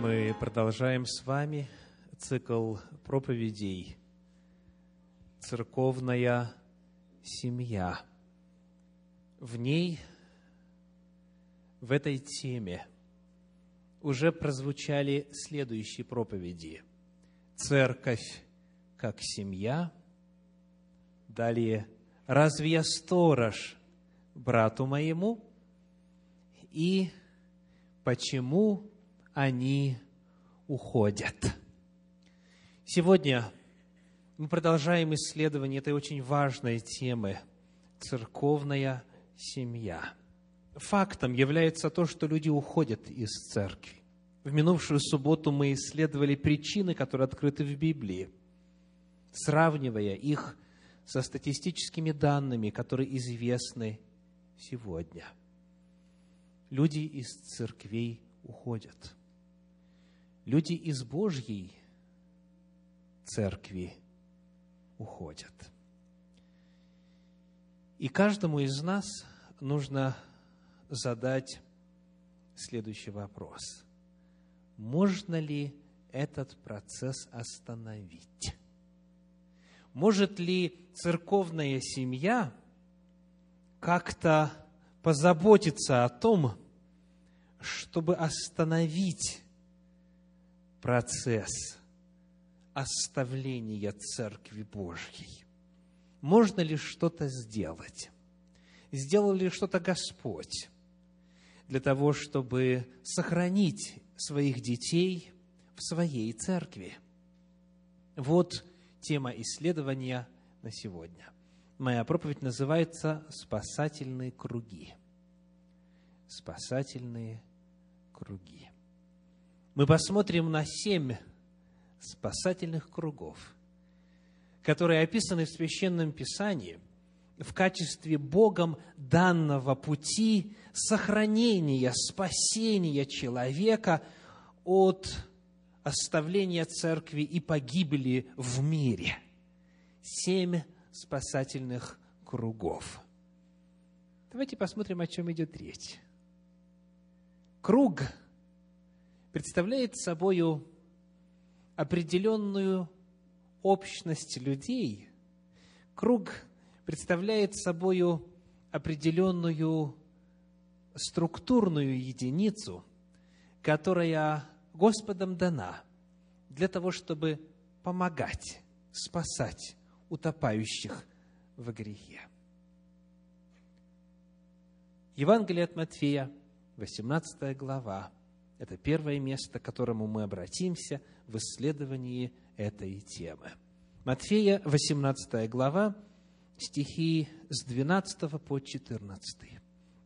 Мы продолжаем с вами цикл проповедей «Церковная семья». В ней, в этой теме, уже прозвучали следующие проповеди. Церковь как семья. Далее, разве я сторож брату моему? И почему они уходят. Сегодня мы продолжаем исследование этой очень важной темы – церковная семья. Фактом является то, что люди уходят из церкви. В минувшую субботу мы исследовали причины, которые открыты в Библии, сравнивая их со статистическими данными, которые известны сегодня. Люди из церквей уходят – люди из Божьей церкви уходят. И каждому из нас нужно задать следующий вопрос. Можно ли этот процесс остановить? Может ли церковная семья как-то позаботиться о том, чтобы остановить процесс оставления Церкви Божьей. Можно ли что-то сделать? Сделал ли что-то Господь для того, чтобы сохранить своих детей в своей церкви? Вот тема исследования на сегодня. Моя проповедь называется «Спасательные круги». Спасательные круги мы посмотрим на семь спасательных кругов, которые описаны в Священном Писании в качестве Богом данного пути сохранения, спасения человека от оставления церкви и погибели в мире. Семь спасательных кругов. Давайте посмотрим, о чем идет речь. Круг представляет собой определенную общность людей, круг представляет собой определенную структурную единицу, которая Господом дана для того, чтобы помогать, спасать утопающих в грехе. Евангелие от Матфея, 18 глава, это первое место, к которому мы обратимся в исследовании этой темы. Матфея, 18 глава, стихи с 12 по 14.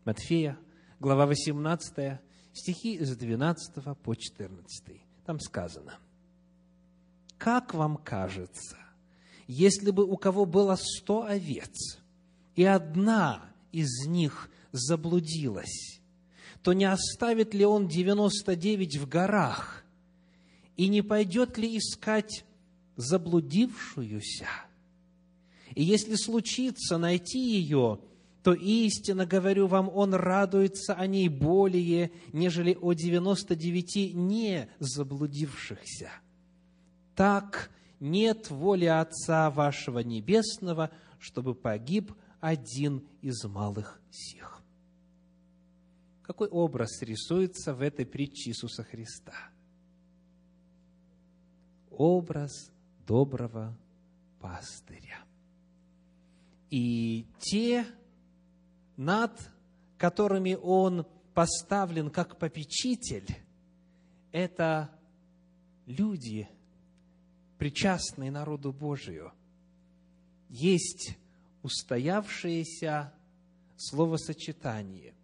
Матфея, глава 18, стихи с 12 по 14. Там сказано, «Как вам кажется, если бы у кого было сто овец, и одна из них заблудилась, то не оставит ли он 99 в горах и не пойдет ли искать заблудившуюся? И если случится найти ее, то истинно говорю вам, он радуется о ней более, нежели о 99 не заблудившихся. Так нет воли Отца вашего Небесного, чтобы погиб один из малых сих. Какой образ рисуется в этой притче Иисуса Христа? Образ доброго пастыря. И те, над которыми он поставлен как попечитель, это люди, причастные народу Божию. Есть устоявшееся словосочетание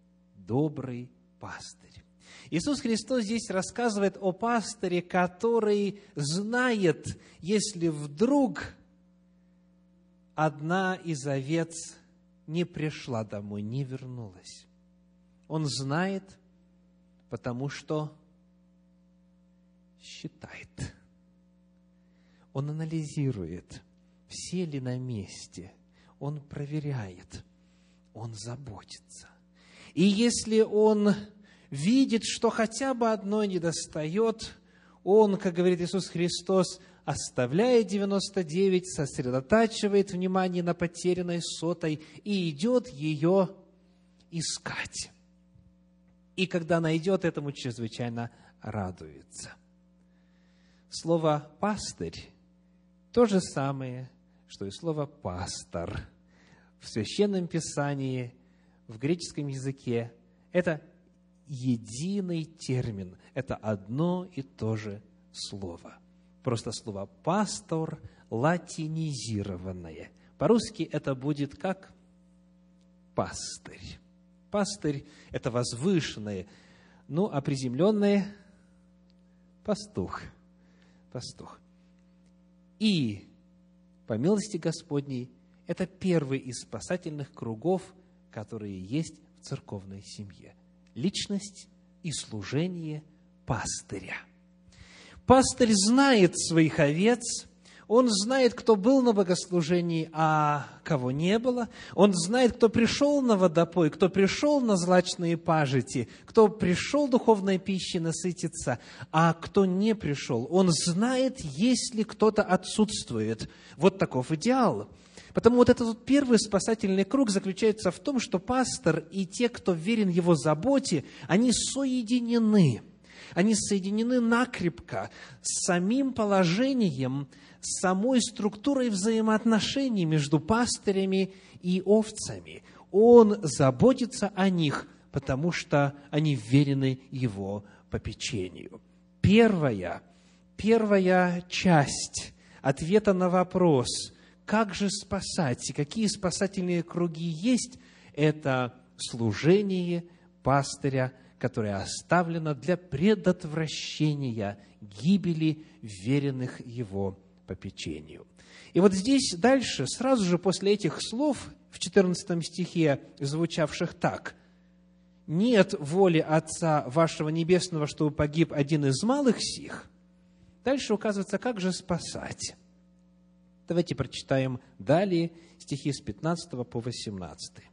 добрый пастырь. Иисус Христос здесь рассказывает о пастыре, который знает, если вдруг одна из овец не пришла домой, не вернулась. Он знает, потому что считает. Он анализирует, все ли на месте. Он проверяет. Он заботится. И если он видит, что хотя бы одно недостает, он, как говорит Иисус Христос, оставляет 99, сосредотачивает внимание на потерянной сотой и идет ее искать. И когда найдет, этому чрезвычайно радуется. Слово «пастырь» то же самое, что и слово «пастор». В Священном Писании, в греческом языке, это единый термин, это одно и то же слово. Просто слово «пастор» латинизированное. По-русски это будет как «пастырь». Пастырь – это возвышенное, ну, а приземленное – пастух. Пастух. И, по милости Господней, это первый из спасательных кругов, которые есть в церковной семье. Личность и служение пастыря. Пастырь знает своих овец – он знает, кто был на богослужении, а кого не было. Он знает, кто пришел на водопой, кто пришел на злачные пажити, кто пришел духовной пищей насытиться, а кто не пришел. Он знает, если кто-то отсутствует. Вот таков идеал. Потому вот этот вот первый спасательный круг заключается в том, что пастор и те, кто верен его заботе, они соединены. Они соединены накрепко с самим положением с самой структурой взаимоотношений между пастырями и овцами. Он заботится о них, потому что они верены его попечению. Первая, первая часть ответа на вопрос, как же спасать и какие спасательные круги есть, это служение пастыря, которое оставлено для предотвращения гибели веренных его попечению. И вот здесь дальше, сразу же после этих слов, в 14 стихе, звучавших так, «Нет воли Отца вашего Небесного, чтобы погиб один из малых сих», дальше указывается, как же спасать. Давайте прочитаем далее стихи с 15 по 18.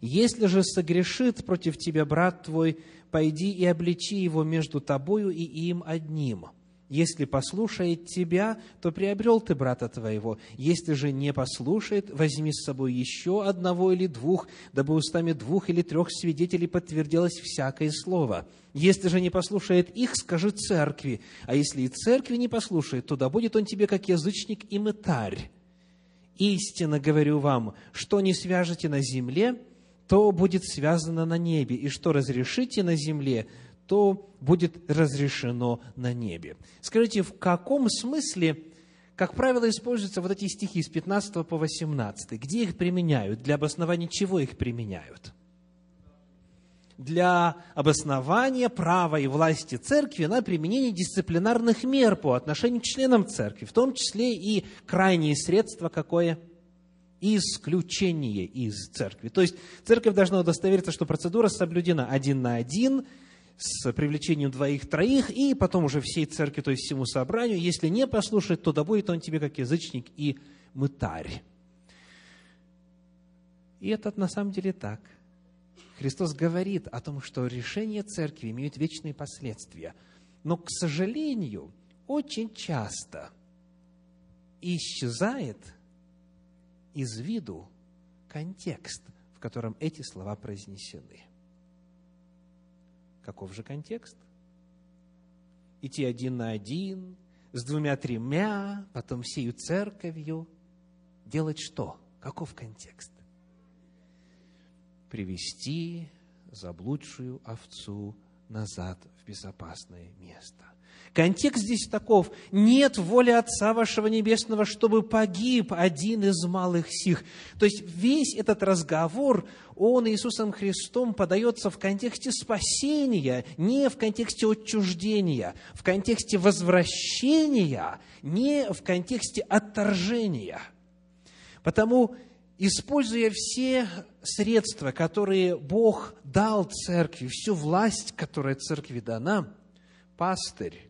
«Если же согрешит против тебя брат твой, пойди и обличи его между тобою и им одним» Если послушает тебя, то приобрел ты брата твоего. Если же не послушает, возьми с собой еще одного или двух, дабы устами двух или трех свидетелей подтвердилось всякое слово. Если же не послушает их, скажи церкви. А если и церкви не послушает, то да будет он тебе как язычник и мытарь. Истинно говорю вам, что не свяжете на земле, то будет связано на небе, и что разрешите на земле, то будет разрешено на небе. Скажите, в каком смысле, как правило, используются вот эти стихи с 15 по 18? Где их применяют? Для обоснования чего их применяют? Для обоснования права и власти церкви на применение дисциплинарных мер по отношению к членам церкви, в том числе и крайние средства какое – исключение из церкви. То есть церковь должна удостовериться, что процедура соблюдена один на один – с привлечением двоих-троих, и потом уже всей церкви, то есть всему собранию. Если не послушать, то да будет он тебе как язычник и мытарь. И это на самом деле так. Христос говорит о том, что решения церкви имеют вечные последствия. Но, к сожалению, очень часто исчезает из виду контекст, в котором эти слова произнесены. Каков же контекст? Идти один на один, с двумя-тремя, потом всею церковью. Делать что? Каков контекст? Привести заблудшую овцу назад в безопасное место. Контекст здесь таков. Нет воли Отца вашего Небесного, чтобы погиб один из малых сих. То есть весь этот разговор, он Иисусом Христом подается в контексте спасения, не в контексте отчуждения, в контексте возвращения, не в контексте отторжения. Потому, используя все средства, которые Бог дал церкви, всю власть, которая церкви дана, пастырь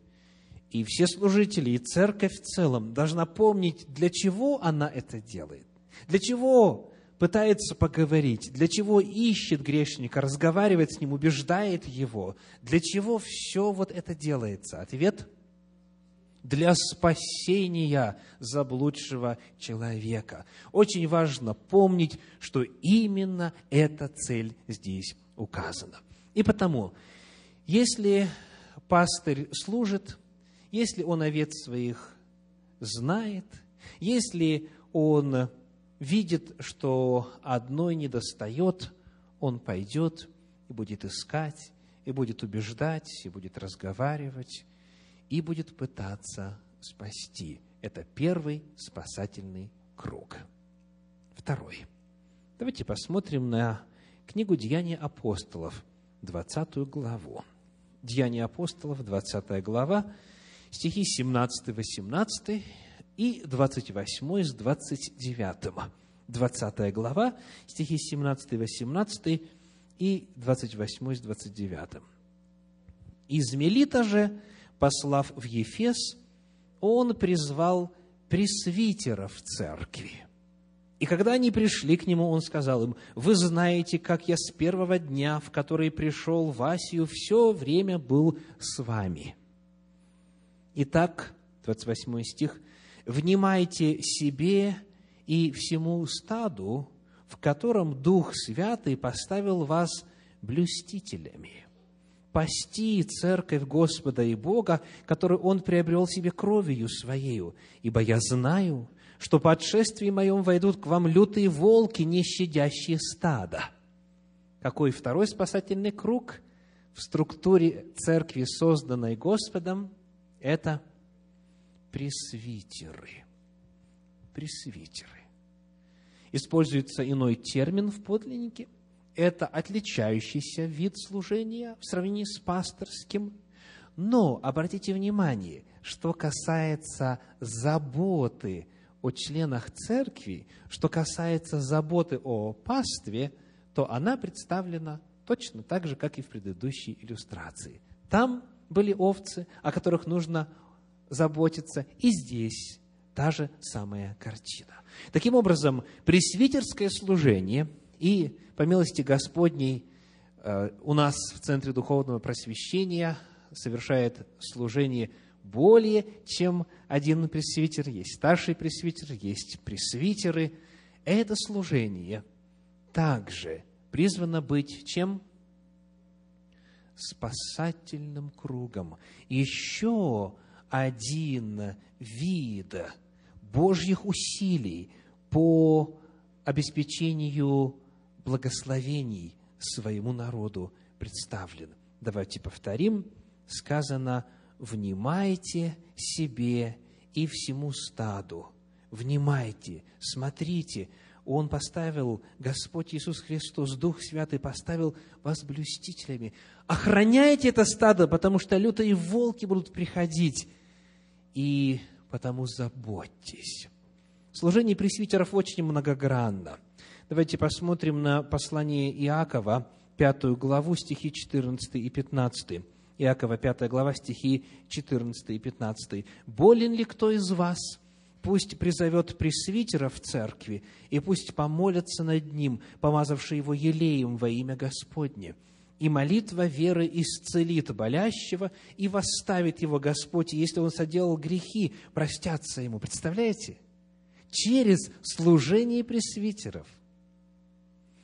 и все служители, и церковь в целом должна помнить, для чего она это делает. Для чего пытается поговорить, для чего ищет грешника, разговаривает с ним, убеждает его, для чего все вот это делается? Ответ – для спасения заблудшего человека. Очень важно помнить, что именно эта цель здесь указана. И потому, если пастырь служит, если он овец своих знает, если он видит, что одной недостает, он пойдет и будет искать, и будет убеждать, и будет разговаривать, и будет пытаться спасти. Это первый спасательный круг. Второй. Давайте посмотрим на книгу «Деяния апостолов», 20 главу. «Деяния апостолов», 20 глава, стихи 17-18 и 28 с 29. 20 глава, стихи 17-18 и 28 с 29. «Из Мелита же, послав в Ефес, он призвал пресвитеров церкви. И когда они пришли к нему, он сказал им, «Вы знаете, как я с первого дня, в который пришел в Асию, все время был с вами». Итак, 28 стих, «Внимайте себе и всему стаду, в котором Дух Святый поставил вас блюстителями» пасти церковь Господа и Бога, которую Он приобрел себе кровью Своею. Ибо я знаю, что по отшествии моем войдут к вам лютые волки, не щадящие стада». Какой второй спасательный круг в структуре церкви, созданной Господом, это пресвитеры. Пресвитеры. Используется иной термин в подлиннике – это отличающийся вид служения в сравнении с пасторским. Но обратите внимание, что касается заботы о членах церкви, что касается заботы о пастве, то она представлена точно так же, как и в предыдущей иллюстрации. Там были овцы, о которых нужно заботиться, и здесь та же самая картина. Таким образом, пресвитерское служение – и по милости Господней э, у нас в Центре Духовного Просвещения совершает служение более чем один пресвитер. Есть старший пресвитер, есть пресвитеры. Это служение также призвано быть чем? Спасательным кругом. Еще один вид Божьих усилий по обеспечению благословений своему народу представлен. Давайте повторим. Сказано, внимайте себе и всему стаду. Внимайте, смотрите, Он поставил, Господь Иисус Христос, Дух Святый поставил вас блюстителями. Охраняйте это стадо, потому что лютые волки будут приходить. И потому заботьтесь. Служение пресвитеров очень многогранно – Давайте посмотрим на послание Иакова, пятую главу, стихи 14 и 15. Иакова, пятая глава, стихи 14 и 15. «Болен ли кто из вас? Пусть призовет пресвитера в церкви, и пусть помолятся над ним, помазавший его елеем во имя Господне. И молитва веры исцелит болящего, и восставит его Господь, если он соделал грехи, простятся ему». Представляете? Через служение пресвитеров –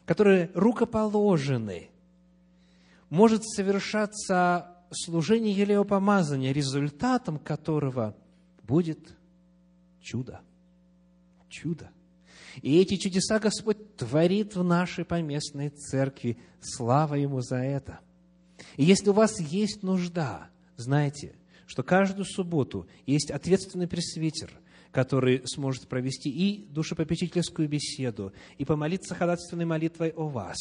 которые рукоположены, может совершаться служение елеопомазания, результатом которого будет чудо. Чудо. И эти чудеса Господь творит в нашей поместной церкви. Слава Ему за это. И если у вас есть нужда, знайте, что каждую субботу есть ответственный пресвитер – который сможет провести и душепопечительскую беседу, и помолиться ходатайственной молитвой о вас,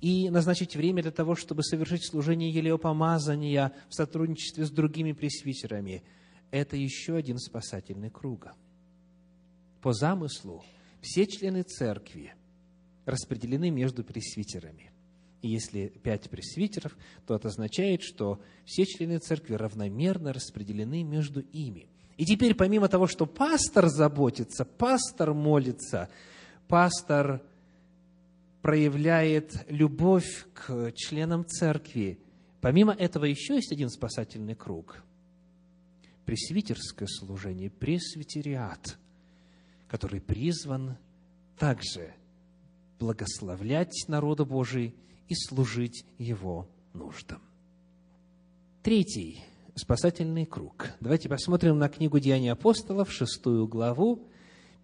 и назначить время для того, чтобы совершить служение елеопомазания в сотрудничестве с другими пресвитерами. Это еще один спасательный круг. По замыслу все члены церкви распределены между пресвитерами. И если пять пресвитеров, то это означает, что все члены церкви равномерно распределены между ими – и теперь, помимо того, что пастор заботится, пастор молится, пастор проявляет любовь к членам церкви, помимо этого еще есть один спасательный круг – пресвитерское служение, пресвитериат, который призван также благословлять народа Божий и служить его нуждам. Третий спасательный круг. Давайте посмотрим на книгу Деяний апостолов, шестую главу,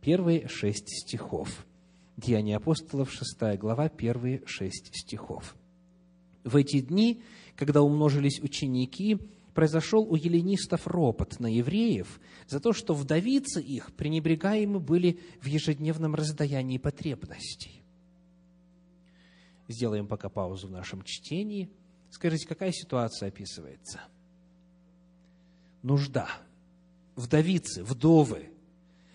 первые шесть стихов. Деяния апостолов, шестая глава, первые шесть стихов. В эти дни, когда умножились ученики, произошел у еленистов ропот на евреев за то, что вдовицы их пренебрегаемы были в ежедневном раздаянии потребностей. Сделаем пока паузу в нашем чтении. Скажите, какая ситуация описывается? Нужда. Вдовицы, вдовы,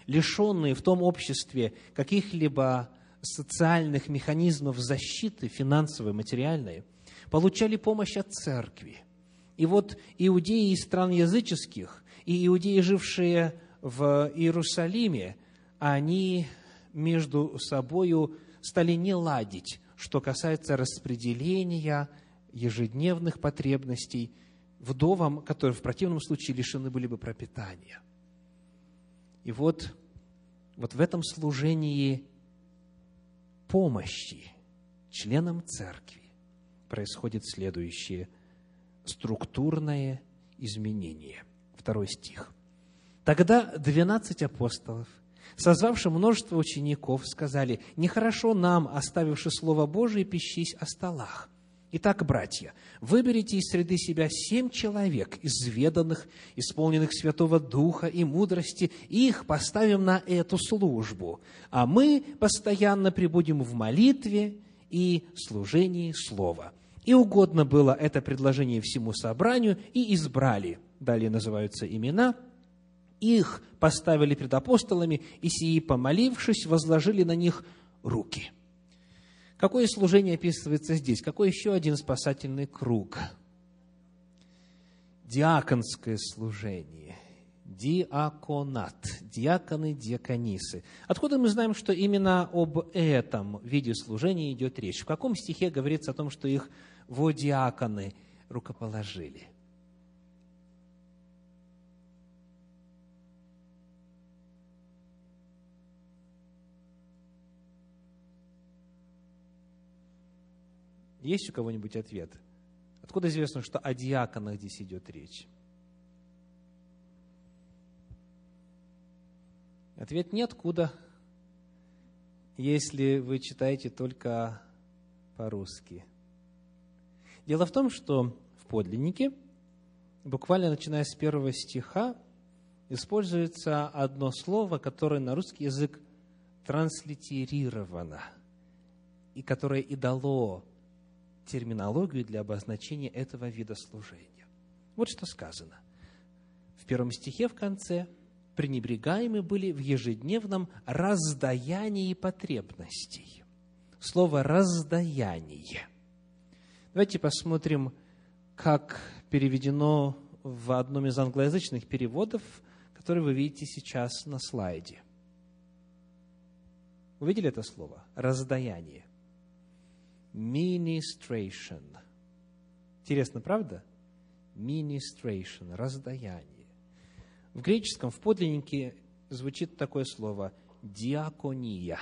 лишенные в том обществе каких-либо социальных механизмов защиты, финансовой, материальной, получали помощь от церкви. И вот иудеи из стран языческих и иудеи, жившие в Иерусалиме, они между собою стали не ладить, что касается распределения ежедневных потребностей вдовам, которые в противном случае лишены были бы пропитания. И вот, вот в этом служении помощи членам церкви происходит следующее структурное изменение. Второй стих. Тогда двенадцать апостолов созвавши множество учеников, сказали, «Нехорошо нам, оставивши Слово Божие, пищись о столах. Итак, братья, выберите из среды себя семь человек, изведанных, исполненных Святого Духа и мудрости, и их поставим на эту службу, а мы постоянно прибудем в молитве и служении Слова». И угодно было это предложение всему собранию, и избрали, далее называются имена – их поставили пред апостолами, и сии, помолившись, возложили на них руки. Какое служение описывается здесь? Какой еще один спасательный круг? Диаконское служение. Диаконат. Диаконы, диаконисы. Откуда мы знаем, что именно об этом виде служения идет речь? В каком стихе говорится о том, что их водиаконы рукоположили? Есть у кого-нибудь ответ? Откуда известно, что о диаконах здесь идет речь? Ответ ниоткуда, если вы читаете только по-русски. Дело в том, что в подлиннике, буквально начиная с первого стиха, используется одно слово, которое на русский язык транслитерировано, и которое и дало терминологию для обозначения этого вида служения. Вот что сказано. В первом стихе в конце пренебрегаемы были в ежедневном раздаянии потребностей. Слово «раздаяние». Давайте посмотрим, как переведено в одном из англоязычных переводов, который вы видите сейчас на слайде. Увидели это слово? Раздаяние ministration. Интересно, правда? Ministration, раздаяние. В греческом, в подлиннике звучит такое слово диакония.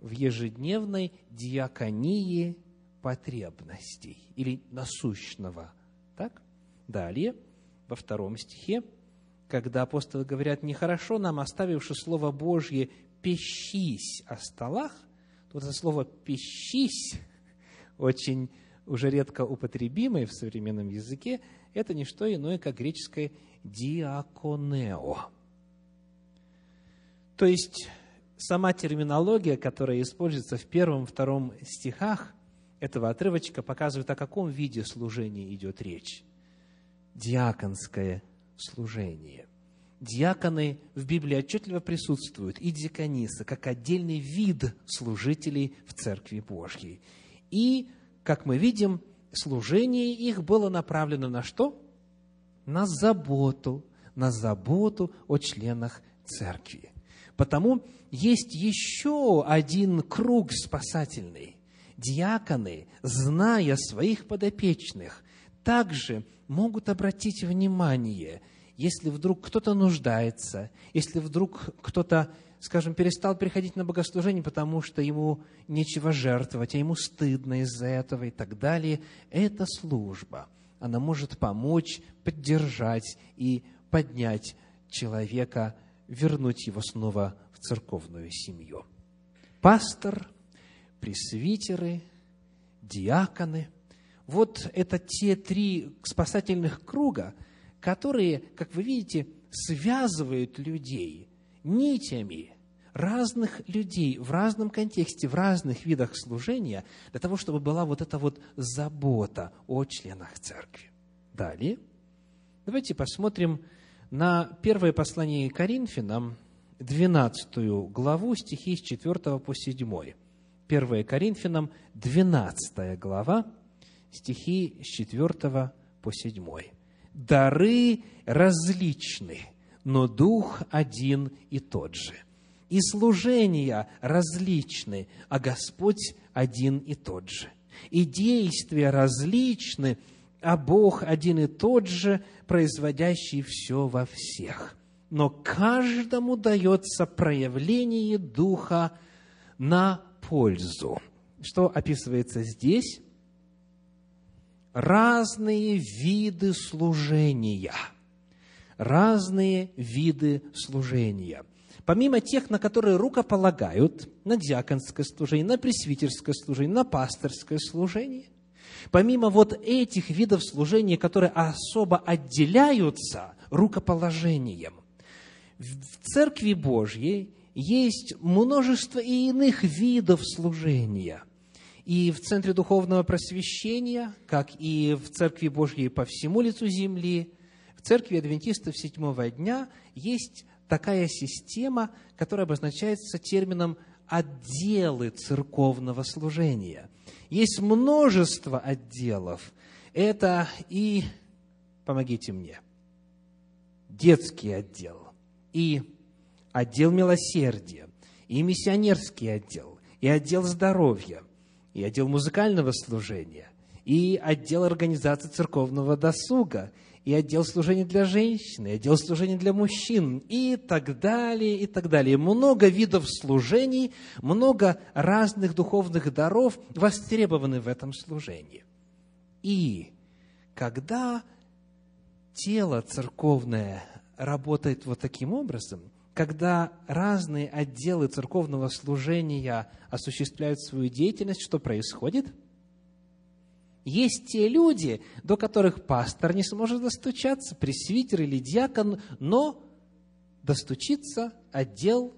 В ежедневной диаконии потребностей или насущного. Так? Далее, во втором стихе, когда апостолы говорят, нехорошо нам, оставивши Слово Божье, пищись о столах, вот это слово «пищись», очень уже редко употребимое в современном языке, это не что иное, как греческое «диаконео». То есть, сама терминология, которая используется в первом, втором стихах этого отрывочка, показывает, о каком виде служения идет речь. Диаконское служение диаконы в Библии отчетливо присутствуют, и диаконисы, как отдельный вид служителей в Церкви Божьей. И, как мы видим, служение их было направлено на что? На заботу, на заботу о членах Церкви. Потому есть еще один круг спасательный. Диаконы, зная своих подопечных, также могут обратить внимание, если вдруг кто-то нуждается, если вдруг кто-то, скажем, перестал приходить на богослужение, потому что ему нечего жертвовать, а ему стыдно из-за этого и так далее, эта служба, она может помочь, поддержать и поднять человека, вернуть его снова в церковную семью. Пастор, пресвитеры, диаконы – вот это те три спасательных круга, которые, как вы видите, связывают людей нитями разных людей в разном контексте, в разных видах служения, для того, чтобы была вот эта вот забота о членах церкви. Далее, давайте посмотрим на первое послание Коринфянам, 12 главу, стихи с 4 по 7. 1 Коринфянам, 12 глава, стихи с 4 по 7. «Дары различны, но Дух один и тот же. И служения различны, а Господь один и тот же. И действия различны, а Бог один и тот же, производящий все во всех. Но каждому дается проявление Духа на пользу. Что описывается здесь? разные виды служения. Разные виды служения. Помимо тех, на которые рукополагают, на диаконское служение, на пресвитерское служение, на пасторское служение, помимо вот этих видов служения, которые особо отделяются рукоположением, в Церкви Божьей есть множество и иных видов служения – и в Центре Духовного Просвещения, как и в Церкви Божьей по всему лицу земли, в Церкви Адвентистов Седьмого Дня есть такая система, которая обозначается термином «отделы церковного служения». Есть множество отделов. Это и, помогите мне, детский отдел, и отдел милосердия, и миссионерский отдел, и отдел здоровья – и отдел музыкального служения, и отдел организации церковного досуга, и отдел служения для женщин, и отдел служения для мужчин, и так далее, и так далее. Много видов служений, много разных духовных даров востребованы в этом служении. И когда тело церковное работает вот таким образом – когда разные отделы церковного служения осуществляют свою деятельность, что происходит? Есть те люди, до которых пастор не сможет достучаться, пресвитер или диакон, но достучится отдел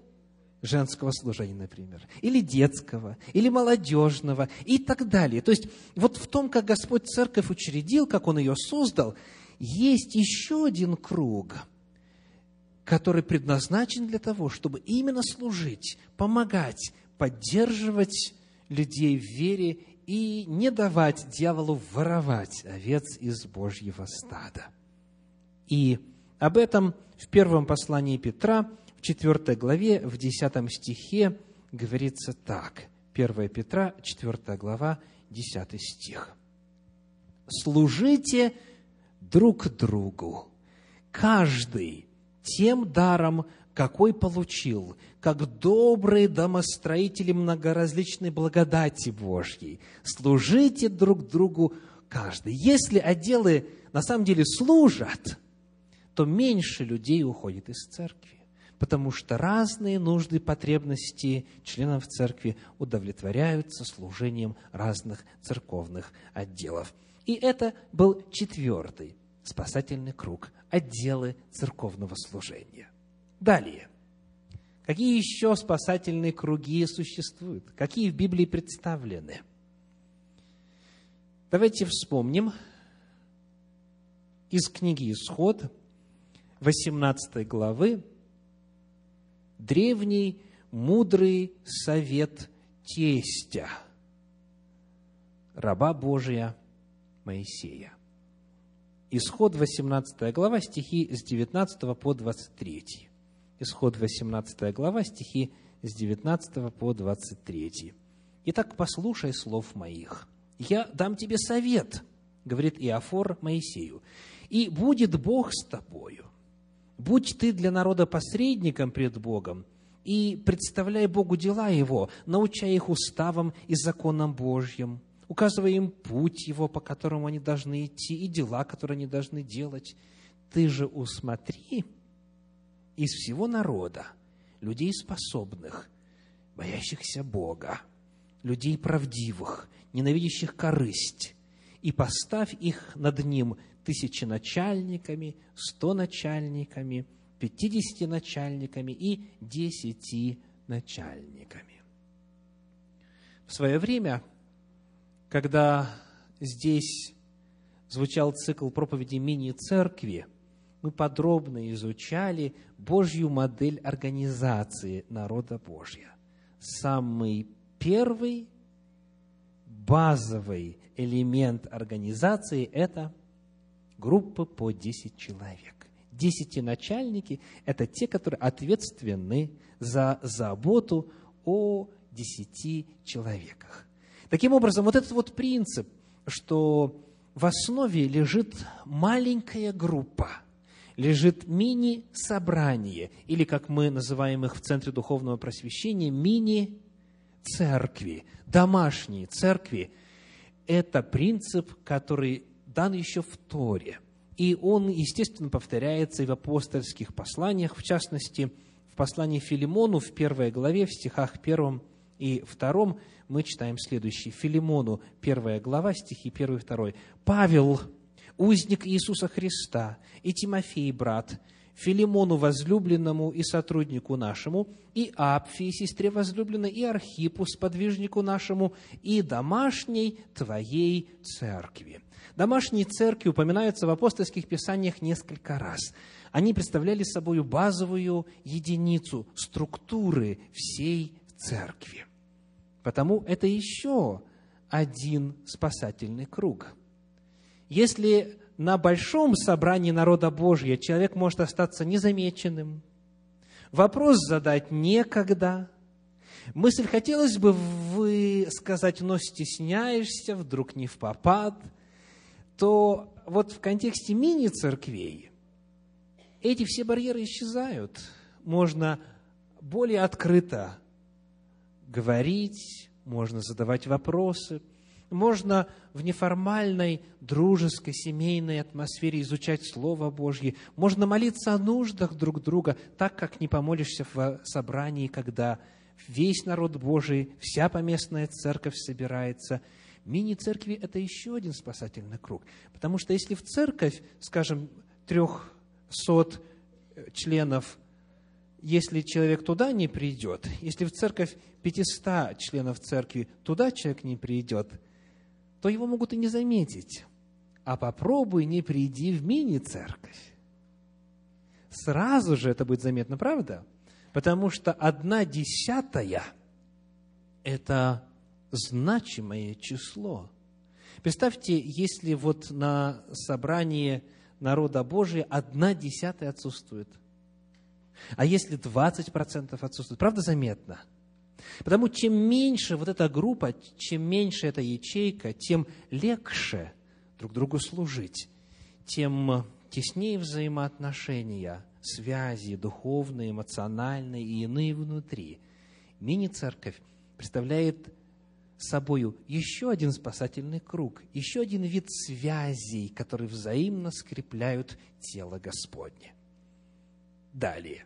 женского служения, например, или детского, или молодежного, и так далее. То есть, вот в том, как Господь церковь учредил, как Он ее создал, есть еще один круг – который предназначен для того, чтобы именно служить, помогать, поддерживать людей в вере и не давать дьяволу воровать овец из Божьего стада. И об этом в первом послании Петра, в 4 главе, в 10 стихе говорится так. 1 Петра, 4 глава, 10 стих. «Служите друг другу, каждый тем даром, какой получил, как добрые домостроители многоразличной благодати Божьей. Служите друг другу каждый. Если отделы на самом деле служат, то меньше людей уходит из церкви, потому что разные нужды, потребности членов церкви удовлетворяются служением разных церковных отделов. И это был четвертый спасательный круг, отделы церковного служения. Далее. Какие еще спасательные круги существуют? Какие в Библии представлены? Давайте вспомним из книги Исход, 18 главы, древний мудрый совет тестя, раба Божия Моисея – Исход 18 глава, стихи с 19 по 23. Исход 18 глава, стихи с 19 по 23. «Итак, послушай слов моих. Я дам тебе совет, — говорит Иофор Моисею, — и будет Бог с тобою. Будь ты для народа посредником пред Богом, и представляй Богу дела Его, научай их уставам и законам Божьим, указывая им путь Его, по которому они должны идти, и дела, которые они должны делать. Ты же усмотри из всего народа людей способных, боящихся Бога, людей правдивых, ненавидящих корысть, и поставь их над ним тысячи начальниками, сто начальниками, пятидесяти начальниками и десяти начальниками. В свое время, когда здесь звучал цикл проповеди мини-церкви, мы подробно изучали Божью модель организации народа Божья. Самый первый базовый элемент организации – это группа по 10 человек. Десятиначальники – это те, которые ответственны за заботу о десяти человеках. Таким образом, вот этот вот принцип, что в основе лежит маленькая группа, лежит мини-собрание, или, как мы называем их в Центре Духовного Просвещения, мини-церкви, домашние церкви. Это принцип, который дан еще в Торе. И он, естественно, повторяется и в апостольских посланиях, в частности, в послании Филимону в первой главе, в стихах первом и втором, мы читаем следующий. Филимону, первая глава, стихи первый и второй. «Павел, узник Иисуса Христа, и Тимофей, брат, Филимону возлюбленному и сотруднику нашему, и Апфии, сестре возлюбленной, и Архипу, сподвижнику нашему, и домашней твоей церкви». Домашние церкви упоминаются в апостольских писаниях несколько раз. Они представляли собой базовую единицу структуры всей церкви. Потому это еще один спасательный круг. Если на большом собрании народа Божьего человек может остаться незамеченным, вопрос задать некогда, мысль хотелось бы вы сказать, но стесняешься, вдруг не в попад – то вот в контексте мини-церквей эти все барьеры исчезают. Можно более открыто говорить, можно задавать вопросы, можно в неформальной, дружеской, семейной атмосфере изучать Слово Божье, можно молиться о нуждах друг друга, так как не помолишься в собрании, когда весь народ Божий, вся поместная церковь собирается – Мини-церкви – это еще один спасательный круг. Потому что если в церковь, скажем, трехсот членов, если человек туда не придет, если в церковь 500 членов церкви, туда человек не придет, то его могут и не заметить. А попробуй не приди в мини-церковь. Сразу же это будет заметно, правда? Потому что одна десятая – это значимое число. Представьте, если вот на собрании народа Божия одна десятая отсутствует. А если 20% отсутствует, правда заметно? Потому чем меньше вот эта группа, чем меньше эта ячейка, тем легче друг другу служить, тем теснее взаимоотношения, связи духовные, эмоциональные и иные внутри. Мини-церковь представляет собою еще один спасательный круг, еще один вид связей, которые взаимно скрепляют тело Господне. Далее,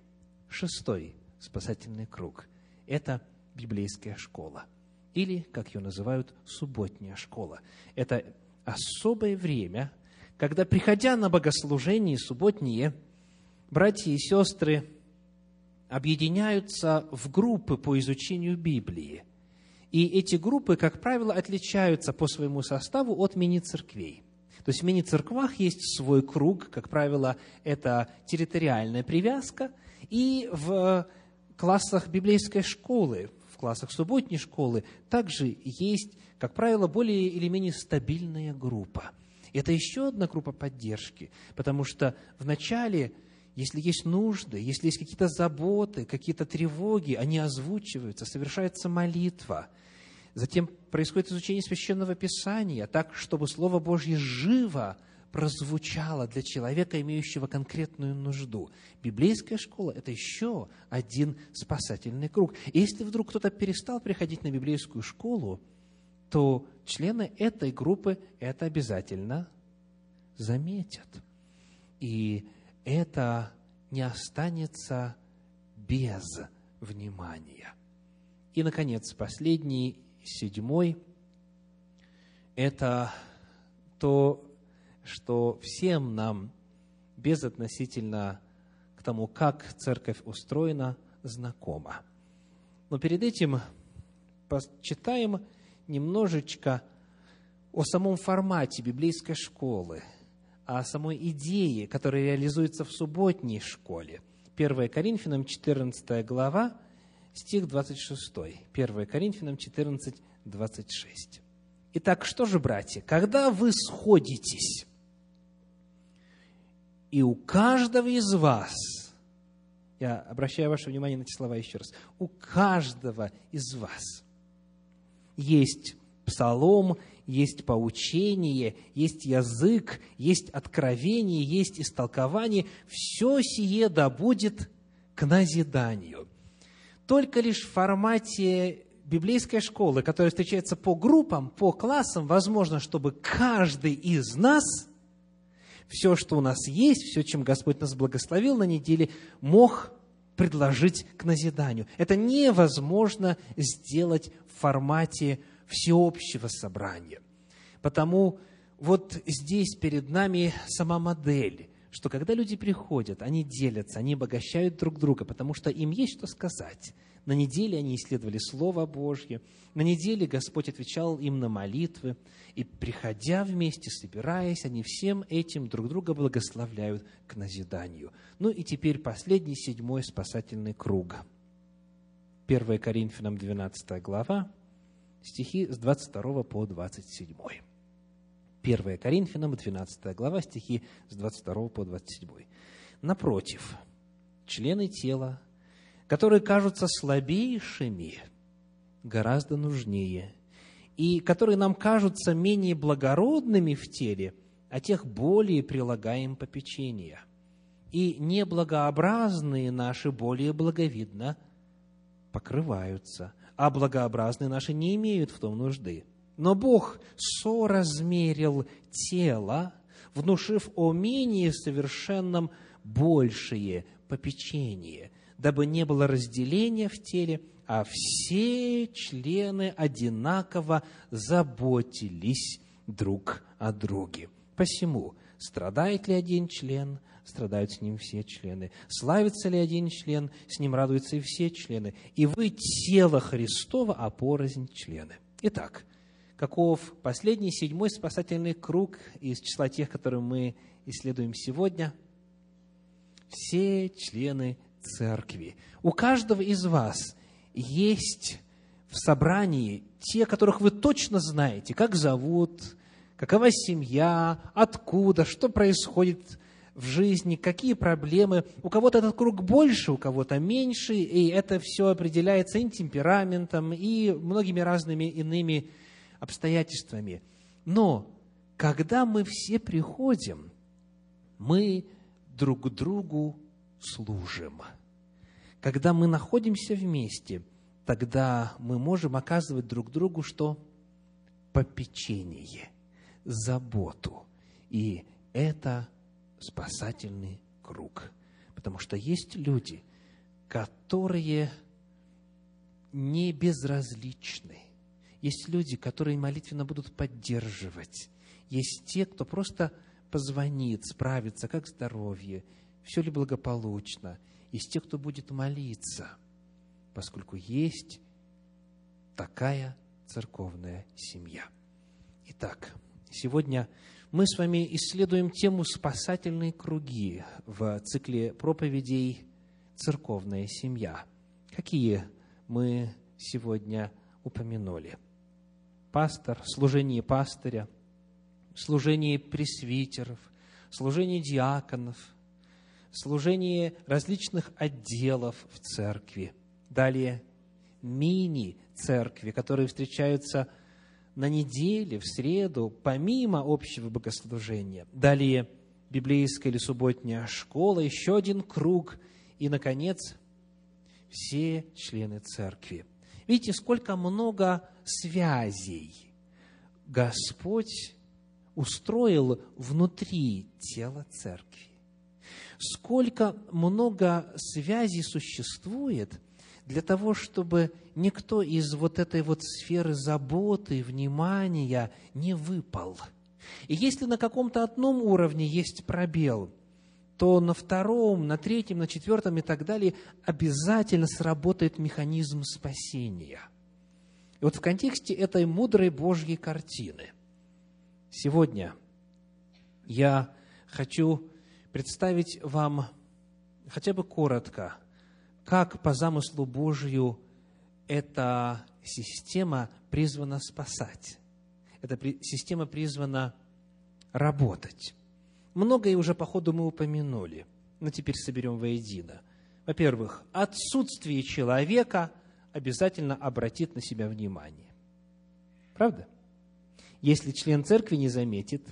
шестой спасательный круг – это библейская школа, или, как ее называют, субботняя школа. Это особое время, когда, приходя на богослужение субботние, братья и сестры объединяются в группы по изучению Библии – и эти группы, как правило, отличаются по своему составу от мини-церквей. То есть в мини-церквах есть свой круг, как правило, это территориальная привязка, и в классах библейской школы, в классах субботней школы также есть, как правило, более или менее стабильная группа. Это еще одна группа поддержки, потому что вначале если есть нужды, если есть какие-то заботы, какие-то тревоги, они озвучиваются, совершается молитва. Затем происходит изучение Священного Писания, так, чтобы Слово Божье живо прозвучало для человека, имеющего конкретную нужду. Библейская школа – это еще один спасательный круг. И если вдруг кто-то перестал приходить на библейскую школу, то члены этой группы это обязательно заметят. И это не останется без внимания. И, наконец, последний, седьмой, это то, что всем нам, безотносительно к тому, как церковь устроена, знакомо. Но перед этим почитаем немножечко о самом формате библейской школы, о самой идее, которая реализуется в субботней школе. 1 Коринфянам 14 глава, стих 26. 1 Коринфянам 14, 26. Итак, что же, братья, когда вы сходитесь, и у каждого из вас, я обращаю ваше внимание на эти слова еще раз, у каждого из вас есть псалом, есть поучение, есть язык, есть откровение, есть истолкование. Все сие да будет к назиданию. Только лишь в формате библейской школы, которая встречается по группам, по классам, возможно, чтобы каждый из нас все, что у нас есть, все, чем Господь нас благословил на неделе, мог предложить к назиданию. Это невозможно сделать в формате всеобщего собрания. Потому вот здесь перед нами сама модель, что когда люди приходят, они делятся, они обогащают друг друга, потому что им есть что сказать. На неделе они исследовали Слово Божье, на неделе Господь отвечал им на молитвы, и приходя вместе, собираясь, они всем этим друг друга благословляют к назиданию. Ну и теперь последний, седьмой спасательный круг. 1 Коринфянам 12 глава, стихи с 22 по 27. 1 Коринфянам, 12 глава, стихи с 22 по 27. Напротив, члены тела, которые кажутся слабейшими, гораздо нужнее, и которые нам кажутся менее благородными в теле, а тех более прилагаем попечения. И неблагообразные наши более благовидно покрываются – а благообразные наши не имеют в том нужды. Но Бог соразмерил тело, внушив о менее совершенном большее попечение, дабы не было разделения в теле, а все члены одинаково заботились друг о друге. Посему, страдает ли один член, страдают с ним все члены. Славится ли один член, с ним радуются и все члены. И вы тело Христова, а порознь члены. Итак, каков последний, седьмой спасательный круг из числа тех, которые мы исследуем сегодня? Все члены церкви. У каждого из вас есть в собрании те, которых вы точно знаете, как зовут, какова семья, откуда, что происходит в жизни, какие проблемы. У кого-то этот круг больше, у кого-то меньше, и это все определяется и темпераментом, и многими разными иными обстоятельствами. Но когда мы все приходим, мы друг другу служим. Когда мы находимся вместе, тогда мы можем оказывать друг другу что? Попечение, заботу. И это спасательный круг. Потому что есть люди, которые не безразличны. Есть люди, которые молитвенно будут поддерживать. Есть те, кто просто позвонит, справится, как здоровье, все ли благополучно. Есть те, кто будет молиться, поскольку есть такая церковная семья. Итак, сегодня мы с вами исследуем тему «Спасательные круги» в цикле проповедей «Церковная семья». Какие мы сегодня упомянули? Пастор, служение пастыря, служение пресвитеров, служение диаконов, служение различных отделов в церкви. Далее мини-церкви, которые встречаются на неделе, в среду, помимо общего богослужения. Далее библейская или субботняя школа, еще один круг. И, наконец, все члены церкви. Видите, сколько много связей Господь устроил внутри тела церкви. Сколько много связей существует для того, чтобы никто из вот этой вот сферы заботы, внимания не выпал. И если на каком-то одном уровне есть пробел, то на втором, на третьем, на четвертом и так далее обязательно сработает механизм спасения. И вот в контексте этой мудрой Божьей картины сегодня я хочу представить вам хотя бы коротко, как по замыслу Божию эта система призвана спасать. Эта система призвана работать. Многое уже по ходу мы упомянули, но теперь соберем воедино. Во-первых, отсутствие человека обязательно обратит на себя внимание. Правда? Если член церкви не заметит,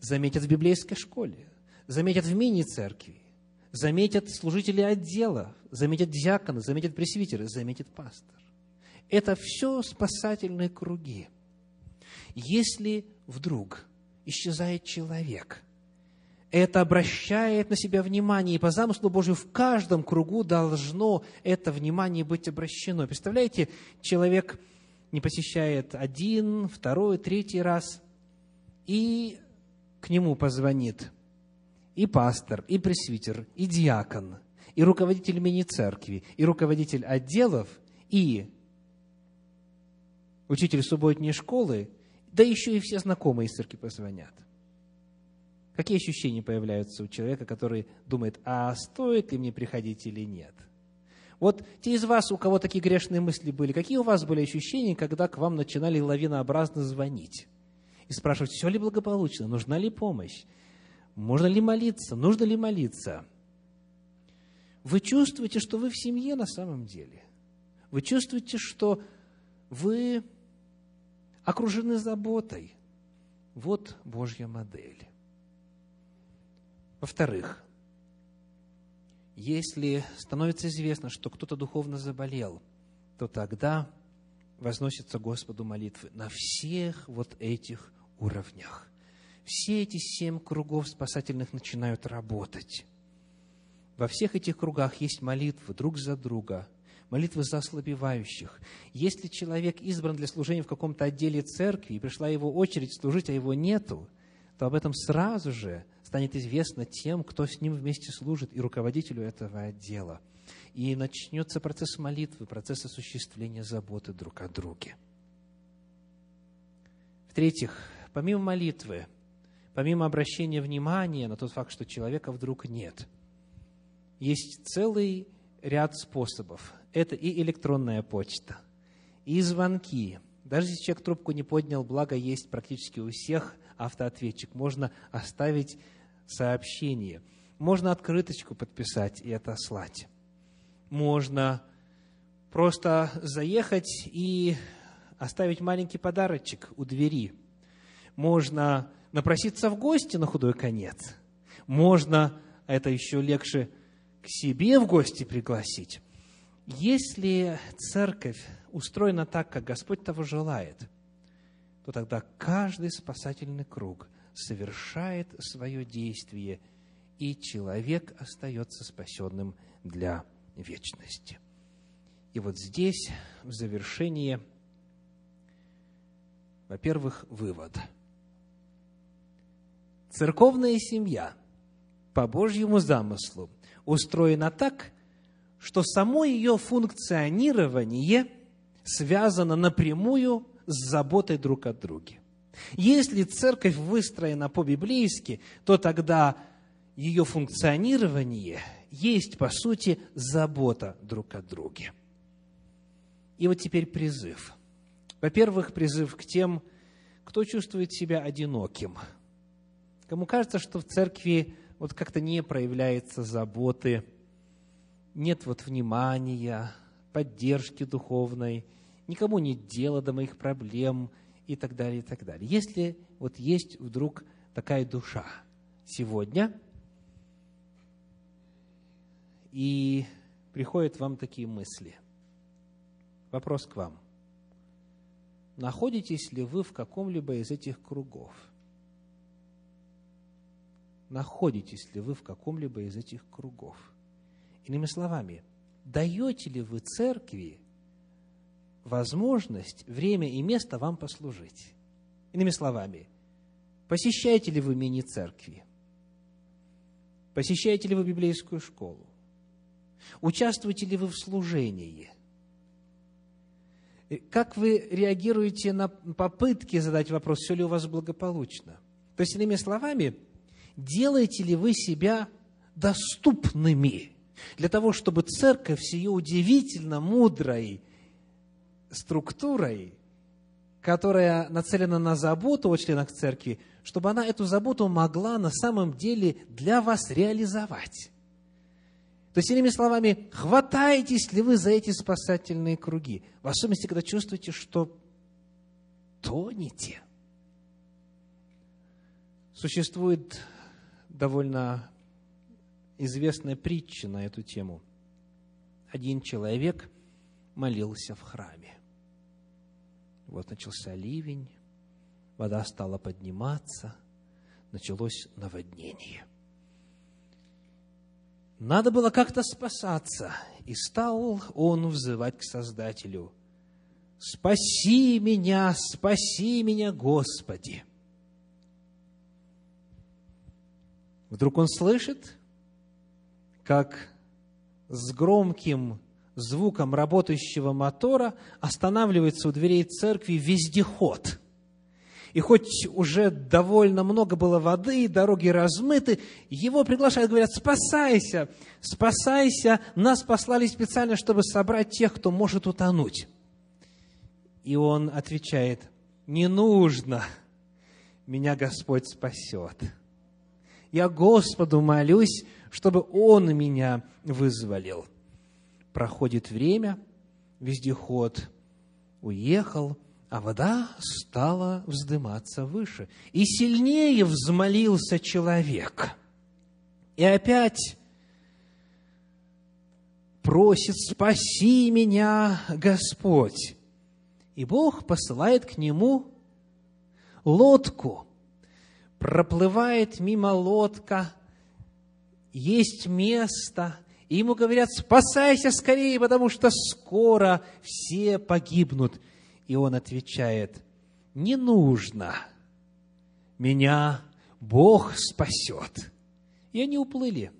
заметят в библейской школе, заметят в мини-церкви, заметят служители отдела, заметят диаконы, заметят пресвитеры, заметит пастор. Это все спасательные круги. Если вдруг исчезает человек, это обращает на себя внимание, и по замыслу Божию в каждом кругу должно это внимание быть обращено. Представляете, человек не посещает один, второй, третий раз, и к нему позвонит и пастор, и пресвитер, и диакон, и руководитель мини-церкви, и руководитель отделов, и учитель субботней школы, да еще и все знакомые из церкви позвонят. Какие ощущения появляются у человека, который думает, а стоит ли мне приходить или нет? Вот те из вас, у кого такие грешные мысли были, какие у вас были ощущения, когда к вам начинали лавинообразно звонить? И спрашивать, все ли благополучно, нужна ли помощь? Можно ли молиться? Нужно ли молиться? Вы чувствуете, что вы в семье на самом деле. Вы чувствуете, что вы окружены заботой. Вот Божья модель. Во-вторых, если становится известно, что кто-то духовно заболел, то тогда возносятся Господу молитвы на всех вот этих уровнях все эти семь кругов спасательных начинают работать. Во всех этих кругах есть молитвы друг за друга, молитвы за ослабевающих. Если человек избран для служения в каком-то отделе церкви, и пришла его очередь служить, а его нету, то об этом сразу же станет известно тем, кто с ним вместе служит, и руководителю этого отдела. И начнется процесс молитвы, процесс осуществления заботы друг о друге. В-третьих, помимо молитвы, помимо обращения внимания на тот факт, что человека вдруг нет, есть целый ряд способов. Это и электронная почта, и звонки. Даже если человек трубку не поднял, благо есть практически у всех автоответчик, можно оставить сообщение. Можно открыточку подписать и отослать. Можно просто заехать и оставить маленький подарочек у двери. Можно напроситься в гости на худой конец. Можно, а это еще легче, к себе в гости пригласить. Если церковь устроена так, как Господь того желает, то тогда каждый спасательный круг совершает свое действие, и человек остается спасенным для вечности. И вот здесь, в завершении, во-первых, вывод – Церковная семья по Божьему замыслу устроена так, что само ее функционирование связано напрямую с заботой друг о друге. Если церковь выстроена по-библейски, то тогда ее функционирование есть, по сути, забота друг о друге. И вот теперь призыв. Во-первых, призыв к тем, кто чувствует себя одиноким – Кому кажется, что в церкви вот как-то не проявляется заботы, нет вот внимания, поддержки духовной, никому нет дела до моих проблем и так далее, и так далее. Если вот есть вдруг такая душа сегодня, и приходят вам такие мысли, вопрос к вам. Находитесь ли вы в каком-либо из этих кругов? Находитесь ли вы в каком-либо из этих кругов? Иными словами – даете ли вы церкви возможность, время и место вам послужить? Иными словами, посещаете ли вы мини-церкви? Посещаете ли вы библейскую школу? Участвуете ли вы в служении? Как вы реагируете на попытки задать вопрос, все ли у вас благополучно? То есть, иными словами, делаете ли вы себя доступными – для того, чтобы церковь с ее удивительно мудрой структурой, которая нацелена на заботу о членах церкви, чтобы она эту заботу могла на самом деле для вас реализовать. То есть, иными словами, хватаетесь ли вы за эти спасательные круги, в особенности, когда чувствуете, что тонете. Существует довольно известная притча на эту тему. Один человек молился в храме. Вот начался ливень, вода стала подниматься, началось наводнение. Надо было как-то спасаться, и стал он взывать к Создателю. «Спаси меня, спаси меня, Господи!» Вдруг он слышит, как с громким звуком работающего мотора останавливается у дверей церкви вездеход. И хоть уже довольно много было воды, дороги размыты, его приглашают, говорят, спасайся, спасайся, нас послали специально, чтобы собрать тех, кто может утонуть. И он отвечает, не нужно, меня Господь спасет. Я Господу молюсь, чтобы Он меня вызволил. Проходит время, вездеход уехал, а вода стала вздыматься выше. И сильнее взмолился человек. И опять просит, спаси меня, Господь. И Бог посылает к нему лодку. Проплывает мимо лодка – есть место, и ему говорят, спасайся скорее, потому что скоро все погибнут. И он отвечает, не нужно, меня Бог спасет. И они уплыли.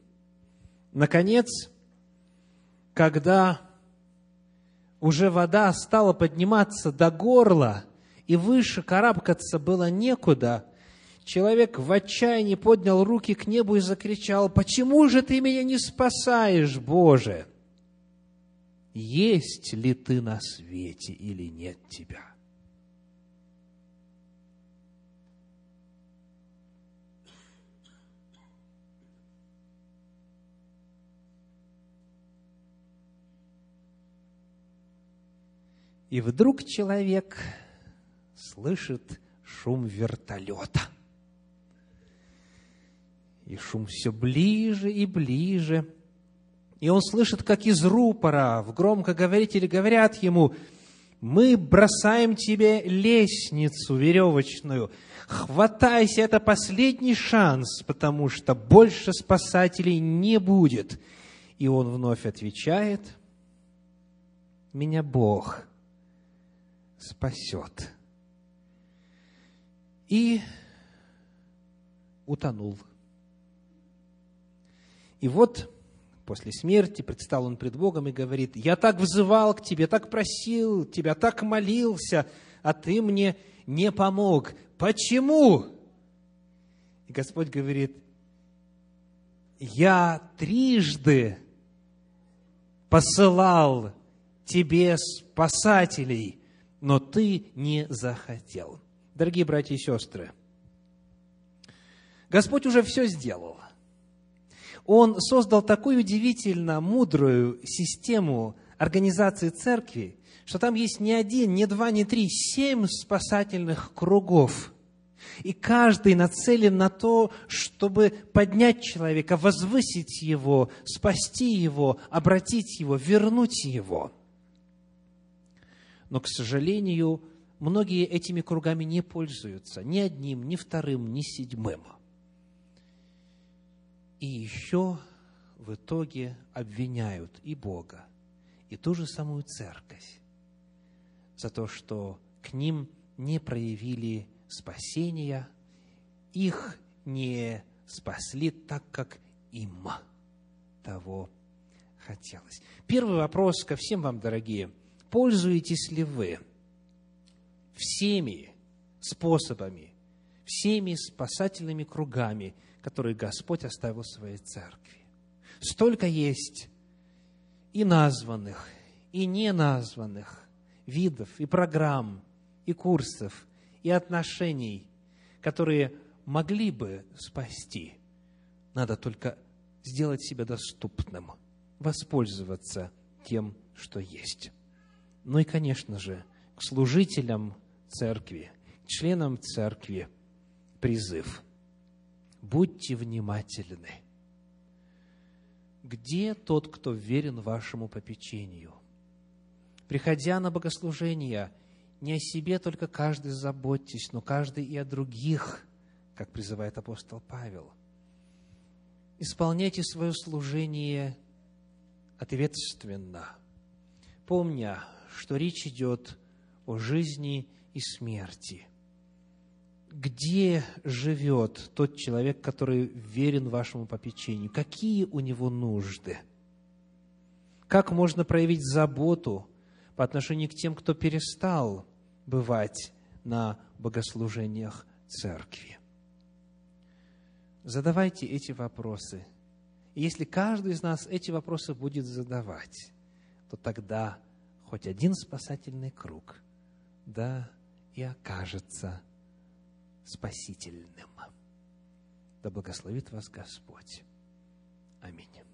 Наконец, когда уже вода стала подниматься до горла, и выше карабкаться было некуда – Человек в отчаянии поднял руки к небу и закричал, «Почему же ты меня не спасаешь, Боже? Есть ли ты на свете или нет тебя?» И вдруг человек слышит шум вертолета – и шум все ближе и ближе. И он слышит, как из рупора в громкоговорителе говорят ему, мы бросаем тебе лестницу веревочную, хватайся, это последний шанс, потому что больше спасателей не будет. И он вновь отвечает, меня Бог спасет. И утонул. И вот после смерти предстал он пред Богом и говорит, я так взывал к тебе, так просил тебя, так молился, а ты мне не помог. Почему? И Господь говорит, я трижды посылал тебе спасателей, но ты не захотел. Дорогие братья и сестры, Господь уже все сделал. Он создал такую удивительно мудрую систему организации церкви, что там есть не один, не два, не три, семь спасательных кругов. И каждый нацелен на то, чтобы поднять человека, возвысить его, спасти его, обратить его, вернуть его. Но, к сожалению, многие этими кругами не пользуются, ни одним, ни вторым, ни седьмым. И еще в итоге обвиняют и Бога, и ту же самую церковь за то, что к ним не проявили спасения, их не спасли так, как им того хотелось. Первый вопрос ко всем вам, дорогие. Пользуетесь ли вы всеми способами, всеми спасательными кругами, которые Господь оставил в своей церкви? Столько есть и названных, и неназванных, видов и программ, и курсов, и отношений, которые могли бы спасти. Надо только сделать себя доступным, воспользоваться тем, что есть. Ну и, конечно же, к служителям церкви, членам церкви призыв. Будьте внимательны. Где тот, кто верен вашему попечению – приходя на богослужение, не о себе только каждый заботьтесь, но каждый и о других, как призывает апостол Павел. Исполняйте свое служение ответственно, помня, что речь идет о жизни и смерти. Где живет тот человек, который верен вашему попечению? Какие у него нужды? Как можно проявить заботу по отношению к тем, кто перестал бывать на богослужениях церкви. Задавайте эти вопросы. И если каждый из нас эти вопросы будет задавать, то тогда хоть один спасательный круг, да, и окажется спасительным. Да благословит вас Господь. Аминь.